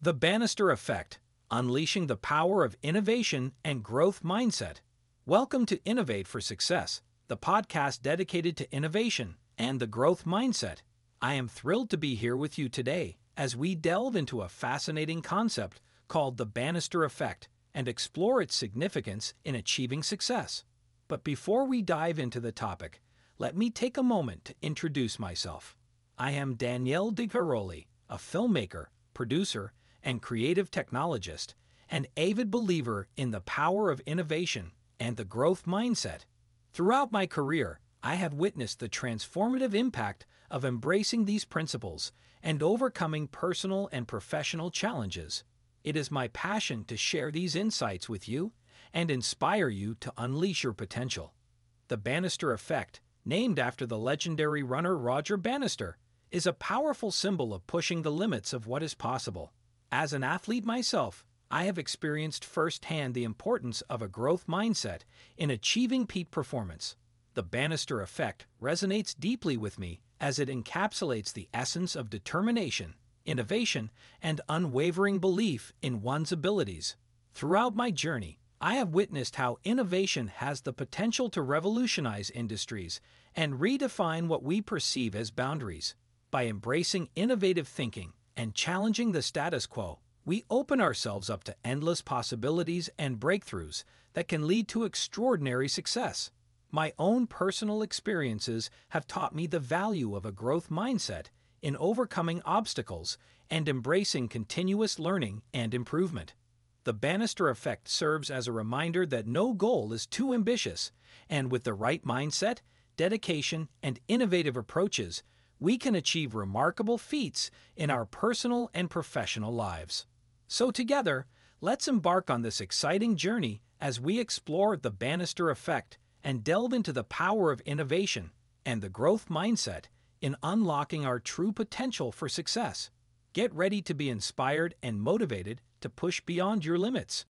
The Bannister Effect Unleashing the Power of Innovation and Growth Mindset. Welcome to Innovate for Success, the podcast dedicated to innovation and the growth mindset. I am thrilled to be here with you today as we delve into a fascinating concept called the Bannister Effect and explore its significance in achieving success. But before we dive into the topic, let me take a moment to introduce myself. I am Daniele Diveroli, a filmmaker, producer, and creative technologist, an avid believer in the power of innovation and the growth mindset. Throughout my career, I have witnessed the transformative impact of embracing these principles and overcoming personal and professional challenges. It is my passion to share these insights with you and inspire you to unleash your potential. The Bannister Effect, named after the legendary runner Roger Bannister, is a powerful symbol of pushing the limits of what is possible. As an athlete myself, I have experienced firsthand the importance of a growth mindset in achieving peak performance. The Bannister effect resonates deeply with me as it encapsulates the essence of determination, innovation, and unwavering belief in one's abilities. Throughout my journey, I have witnessed how innovation has the potential to revolutionize industries and redefine what we perceive as boundaries. By embracing innovative thinking, and challenging the status quo, we open ourselves up to endless possibilities and breakthroughs that can lead to extraordinary success. My own personal experiences have taught me the value of a growth mindset in overcoming obstacles and embracing continuous learning and improvement. The Bannister effect serves as a reminder that no goal is too ambitious, and with the right mindset, dedication, and innovative approaches, we can achieve remarkable feats in our personal and professional lives. So, together, let's embark on this exciting journey as we explore the Bannister effect and delve into the power of innovation and the growth mindset in unlocking our true potential for success. Get ready to be inspired and motivated to push beyond your limits.